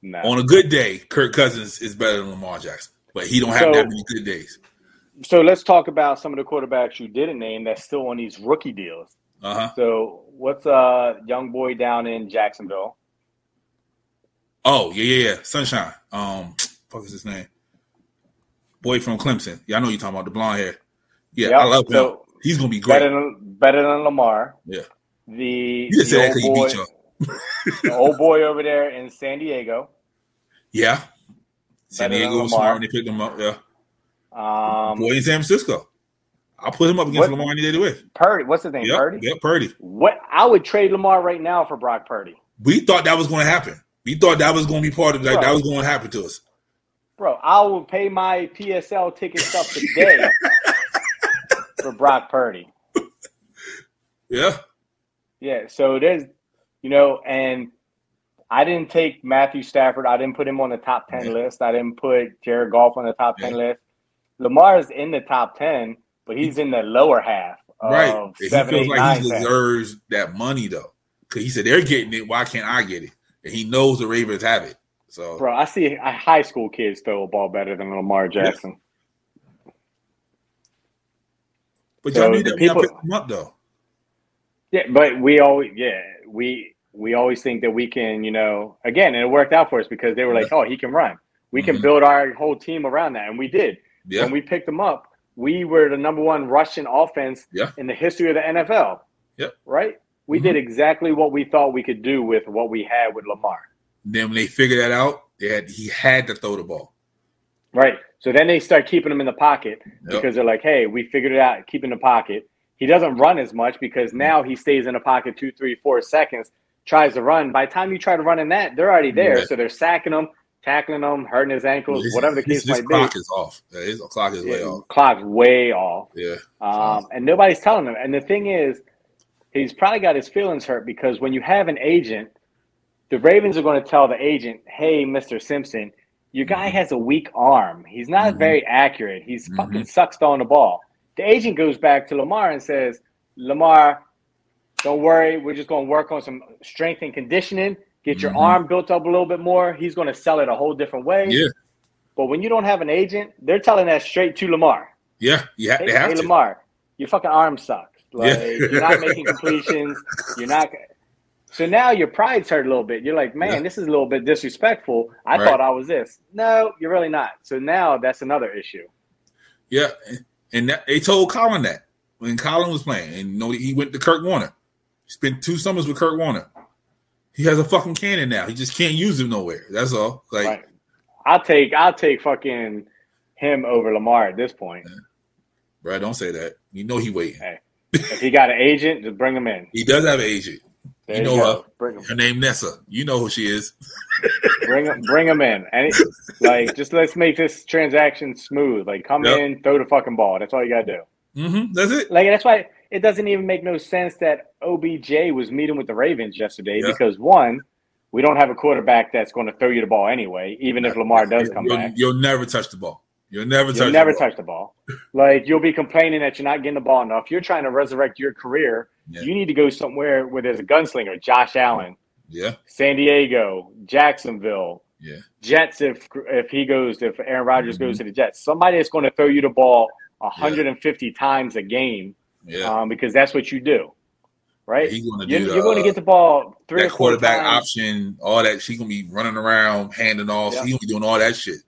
No. On a good day, Kirk Cousins is better than Lamar Jackson, but he don't have So- that many good days. So let's talk about some of the quarterbacks you didn't name that's still on these rookie deals. Uh huh. So what's a young boy down in Jacksonville? Oh yeah, yeah, yeah. Sunshine. Um, fuck is his name? Boy from Clemson. Yeah, I know you're talking about the blonde hair. Yeah, Yep. I love him. So He's gonna be great. better than better than Lamar. Yeah. The, You the old boy, y'all. the old boy over there in San Diego. Yeah. San Diego was smart when they picked him up. Yeah. Um, Boy in San Francisco. I'll put him up against What- Lamar any day week. Purdy. What's his name? Yep, Purdy. yep, Purdy. What I would trade Lamar right now for Brock Purdy, We thought that was going to happen. We thought that was going to be part of like Bro. that was going to happen to us. bro. I will pay my PSL tickets up today for Brock Purdy. Yeah. Yeah, so there's, you know, and I didn't take Matthew Stafford. I didn't put him on the top 10 Yeah. list. I didn't put Jared Goff on the top 10 list. Lamar is in the top 10, but he's in the lower half of right. And he seven, feels eight, like he 10. deserves that money though, because he said they're getting it. Why can't I get it? And he knows the Ravens have it. So Bro, I see high school kids throw a ball better than Lamar Jackson. but so y'all that when people- picked him up though. Yeah, but we always, yeah, we we always think that we can, you know, again, and it worked out for us because they were like, oh, he can run. We can Mhm. build our whole team around that, and we did. Yeah. When we picked them up, we were the number one rushing offense Yeah. in the history of the NFL. Yep. Right? We Mhm. did exactly what we thought we could do with what we had with Lamar. then when they figured that out, they had he had to throw the ball. Right. So then they start keeping him in the pocket Yep. because they're like, hey, we figured it out, keep in the pocket. He doesn't run as much because now he stays in the pocket two, three, four seconds, tries to run. By the time you try to run in that, they're already there. Yeah. So they're sacking him, tackling him, hurting his ankles, His- whatever the his- case his might clock be. is off. Yeah, His clock is way off. Clock's way off. Yeah. Um, and nobody's telling him. And the thing is, he's probably got his feelings hurt because when you have an agent, the Ravens are going to tell the agent, "Hey, Mister Simpson, your guy Mhm. has a weak arm. He's not Mhm. very accurate. He's Mhm. fucking sucks throwing the ball." The agent goes back to Lamar and says, "Lamar, don't worry. We're just going to work on some strength and conditioning. Get your Mhm. arm built up a little bit more. He's going to sell it a whole different way." Yeah. But when you don't have an agent, they're telling that straight to Lamar. Yeah. Yeah. Hey, hey. Lamar, your fucking arm sucks. Like Yeah. you're not making completions. You're not. So now your pride's hurt a little bit. You're like, man, Yeah. this is a little bit disrespectful. I Right. thought I was this. No, you're really not. So now that's another issue. Yeah, and- that, they told Colin that when Colin was playing, and you know he went to Kurt Warner. Spent two summers with Kurt Warner. He has a fucking cannon now. He just can't use him nowhere. That's all. Like, right. I'll take I'll take fucking him over Lamar at this point. bro, don't say that. You know he waiting. Hey. If he got an agent, just bring him in. He does have an agent. There You you, know go. her. Bring him, Her name Nessa. You know who she is. bring him, bring him in. And it- like, just let's make this transaction smooth. Like, come Yep. in, throw the fucking ball. That's all you gotta do. Mm-hmm. That's it. Like that's why it doesn't even make no sense that OBJ was meeting with the Ravens yesterday Yeah. because one, we don't have a quarterback that's going to throw you the ball anyway, even if Lamar does come you'll, back. You'll never touch the ball. You'll never touch. You'll the never ball. touch the ball. Like you'll be complaining that you're not getting the ball enough. You're trying to resurrect your career. Yeah. You need to go somewhere where there's a gunslinger, Josh Allen, Yeah. San Diego, Jacksonville, Yeah. Jets if if he goes if Aaron Rodgers Mm-hmm. goes to the Jets. Somebody that's going to throw you the ball 150 times a game Yeah. um, because that's what you do, right? He's gonna You're, the, you're going to uh, get the ball three that quarterback times. option, all that. She's gonna be running around, handing off. Yeah. He's gonna be doing all that shit.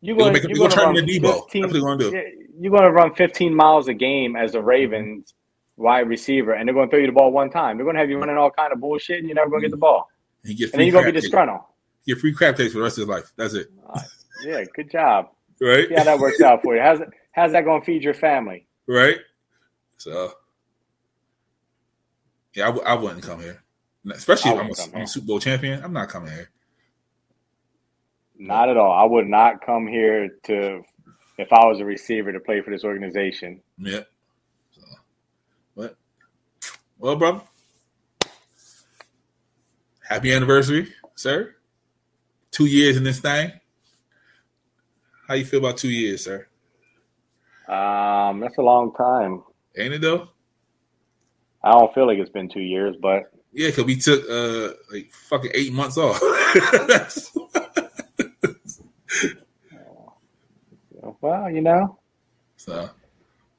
You're going gonna to gonna turn into Deebo. 15, That's what they're gonna do. You're going to run 15 miles a game as a Ravens wide receiver, and they're going to throw you the ball one time. They're going to have you running all kind of bullshit, and you're never going to get the ball, He gets and then you're going to be disgruntled. Get free crap takes for the rest of his life. That's it. Yeah, good job. Right. See how that works out for you. How's how's that going to feed your family? right? So, yeah, I, w- I wouldn't come here, especially if I'm a, I'm a Super Bowl champion. I'm not coming here. Not at all. I would not come here to, if I was a receiver, to play for this organization. Yeah. So, but, well, brother, happy anniversary, sir. Two years in this thing. How you feel about two years, sir? Um, that's a long time. Ain't it though? I don't feel like it's been two years, but Yeah, because we took uh like fucking eight months off. well, you know, so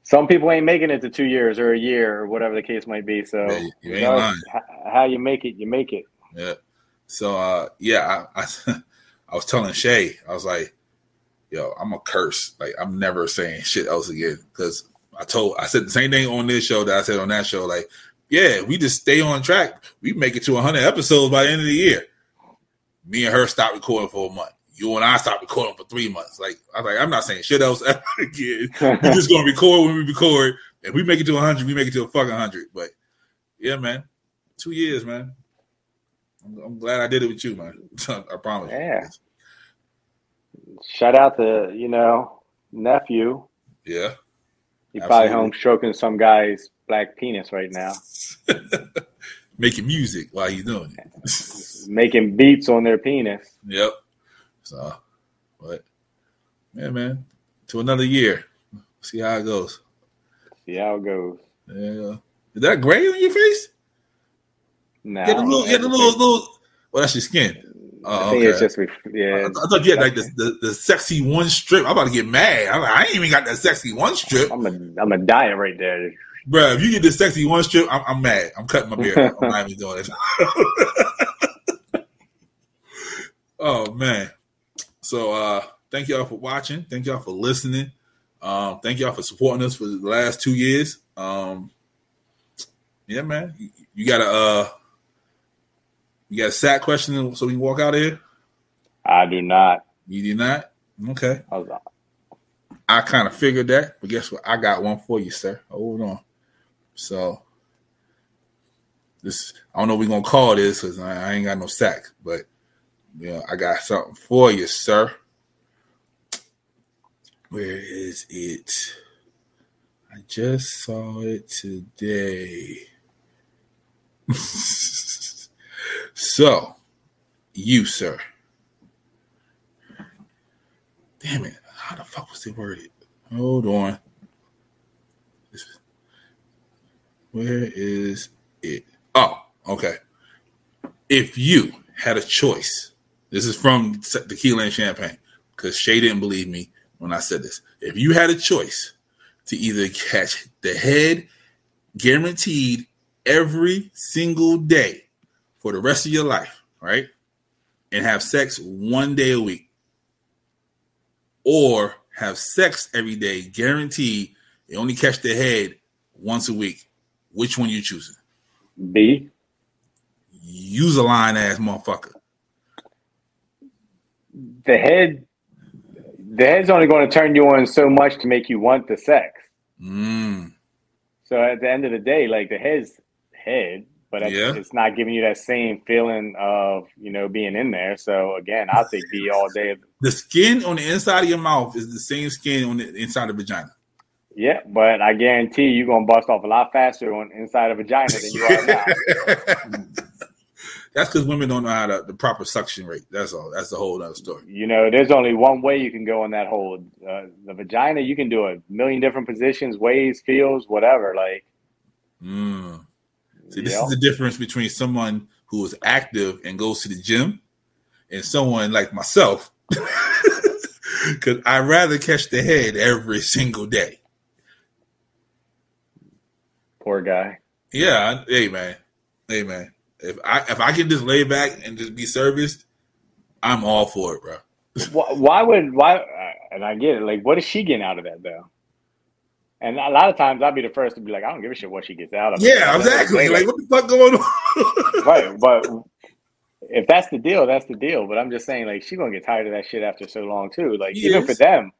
some people ain't making it to two years or a year or whatever the case might be. So Yeah, you ain't lying. how you make it, you make it. yeah. So uh yeah, I, I I was telling Shay, I was like, yo, I'm a curse. Like I'm never saying shit else again. Cause I told I said the same thing on this show that I said on that show. Like, yeah, we just stay on track. We make it to 100 episodes by the end of the year. Me and her stop recording for a month. You and I stop recording for three months. Like I was like, I'm not saying shit else ever again. We're just gonna record when we record. If we make it to 100, we make it to a fucking 100. But yeah, man, two years, man. I'm, I'm glad I did it with you, man. I promise. you. Yeah. Shout out to you know nephew. Yeah. Probably Absolutely. home stroking some guy's black penis right now, Making music while he's doing it. making beats on their penis. yep. So, but yeah, man, to another year. See how it goes. See how it goes. Yeah. Is that gray on your face? Nah, Yeah, the little, Get a little, little. Well, that's your skin. I Oh, think okay. it's just ref- I, yeah. I thought you had like the, the, the sexy one strip. I'm about to get mad. I'm like, I ain't even got that sexy one strip, I'm a I'm a diet right there. bro. If you get the sexy one strip, I'm, I'm mad. I'm cutting my beard. I'm not even doing it. oh man. So uh thank y'all for watching. Thank y'all for listening. Um, thank y'all for supporting us for the last two years. Um, yeah, man. You, you gotta uh, you got a sack question so we can walk out of here. I do not. You do not. Okay. I uh, I kind of figured that, but guess what? I got one for you, sir. Hold on. So this I don't know what we're gonna call this because I, I ain't got no sack, but yeah, I got something for you, sir. Where is it? I just saw it today. so, you, sir. Damn it. How the fuck was it worded? Hold on. Where is it? Oh, okay. If you had a choice, this is from Tequila and Champagne, because Shay didn't believe me when I said this. If you had a choice to either catch the head guaranteed every single day for the rest of your life, right? And have sex one day a week, or have sex every day guaranteed, you only catch the head once a week. Which one you choosing? B. Use a line ass motherfucker. The head. The head's only going to turn you on so much to make you want the sex. Mm. So at the end of the day, like the head's head, but it's, Yeah. it's not giving you that same feeling of you know being in there. So again, I'll take B all day. The skin on the inside of your mouth is the same skin on the inside of the vagina. Yeah, but I guarantee you're gonna bust off a lot faster on inside of vagina than you are now. That's because women don't know how to the proper suction rate. That's all. That's the whole other story. You know, there's only one way you can go on that hole. Uh, the vagina, you can do a million different positions, ways, feels, whatever. Like, Mm. See, this Yep. is the difference between someone who is active and goes to the gym and someone like myself. Because I'd rather catch the head every single day. poor guy. Yeah, I- hey man, hey man. If I if I can just lay back and just be serviced, I'm all for it, bro. why, why would why? Uh, and I get it. Like, what is she getting out of that though? And a lot of times, I'd be the first to be like, I don't give a shit what she gets out of it. Yeah, exactly. Like, what the fuck going on? right, but if that's the deal, that's the deal. But I'm just saying, like, she's gonna get tired of that shit after so long too. Like, even for them,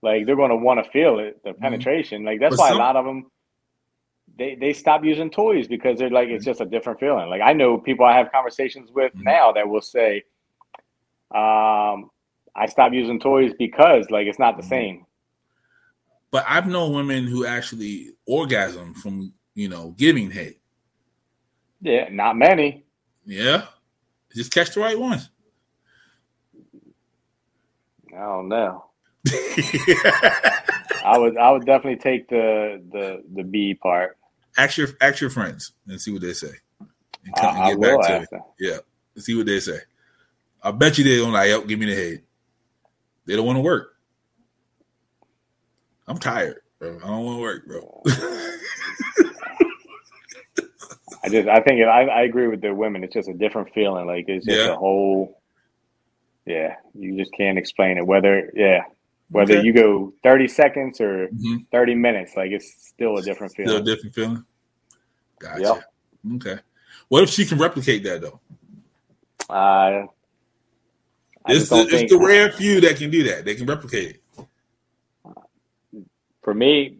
like they're gonna want to feel it, the penetration. Like that's why some- a lot of them they they stop using toys because they're like it's just a different feeling. Like I know people I have conversations with Mhm. now that will say, um, I stopped using toys because like it's not the Mhm. same. But I've known women who actually orgasm from you know giving head. Yeah, not many. Yeah, just catch the right ones. I don't know. I would I would definitely take the the the B part. ask your ask your friends and see what they say. And I, come- and I get will back to it. Yeah, see what they say. I bet you they don't like, yep, give me the head. They don't want to work. I'm tired, bro. I don't want to work, bro. I just I think it, I I agree with the women. It's just a different feeling. Like it's just Yeah. a whole. Yeah, you just can't explain it. Whether yeah, whether Okay. you go thirty seconds or Mhm. thirty minutes, like it's still a different feeling. Still a different feeling. Gotcha. Yep. Okay. What if she can replicate that though? Uh, I It's the, it's the rare few that can do that. They can replicate it. For me,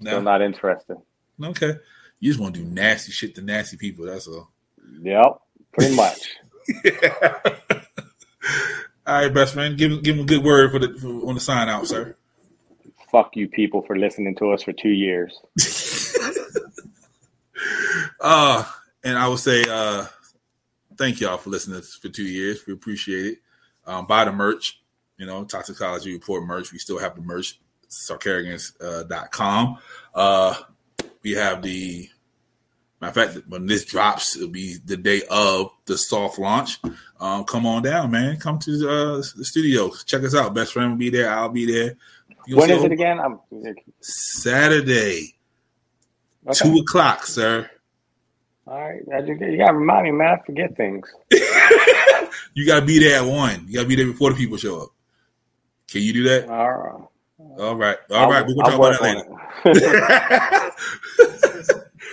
still No. not interested. Okay. You just want to do nasty shit to nasty people. That's all. Yep, pretty much. all right, best friend. Give him give him a good word for the for, on the sign out, sir. Fuck you people for listening to us for two years. Uh, and I would say uh, thank y'all for listening to us for two years. We appreciate it. Um, buy the merch, you know, Toxicology Report merch. We still have the merch, sarcarrogance.com. Uh, we have the, matter of fact, when this drops, it'll be the day of the soft launch. Um, come on down, man. Come to uh, the studio. Check us out. Best friend will be there. I'll be there. When is it again? I'm Saturday, okay. two o'clock, sir. All right, you gotta remind me, man. I forget things. you gotta be there at one. You gotta be there before the people show up. Can you do that? All right, All right, all right. We're gonna talk about that later.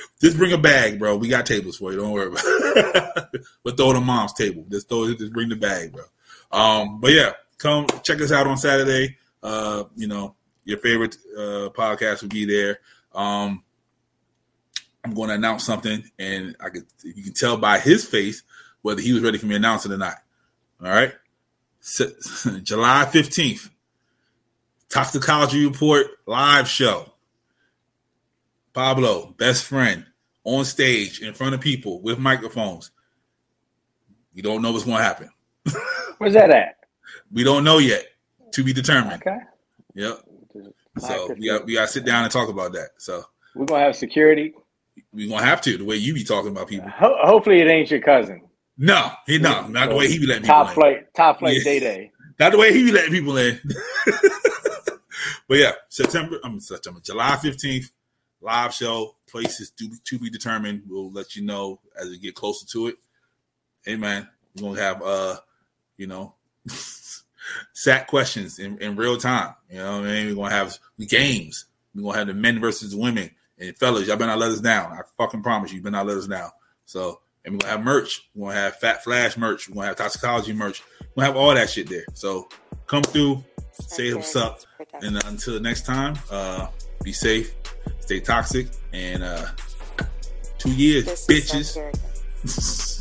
just bring a bag, bro. We got tables for you. Don't worry about it. but throw it on mom's table. Just throw it. Just bring the bag, bro. Um, but yeah, come check us out on Saturday. Uh, you know, your favorite uh podcast will be there. Um, I'm going to announce something, and I could you can tell by his face whether he was ready for me to announce it or not. All right, July 15th, Toxicology Report live show. Pablo, best friend, on stage in front of people with microphones. We don't know what's going to happen. Where's that at? We don't know yet. To be determined. Okay, Yep. So we got we got to sit down and talk about that. So we're gonna have security. we're gonna have to the way you be talking about people. Ho- hopefully, it ain't your cousin. No, he no, not the way he be letting people Top in. flight, top flight Yeah. day day. Not the way he be letting people in. but yeah, September, I mean September, July 15th, live show. Places to, to be determined. We'll let you know as we get closer to it. Hey man, we're gonna have uh, you know, sat questions in, in real time. You know what I mean? We're gonna have games. We're gonna have the men versus women. And fellas, y'all better not let us down. I fucking promise you, you better not let us down. So and we're gonna have merch. We're gonna have Fat Flash merch. We're gonna have toxicology merch. We're gonna have all that shit there. So come through, say what's up. And uh, until next time, uh, be safe, stay toxic, and uh, two years, This bitches.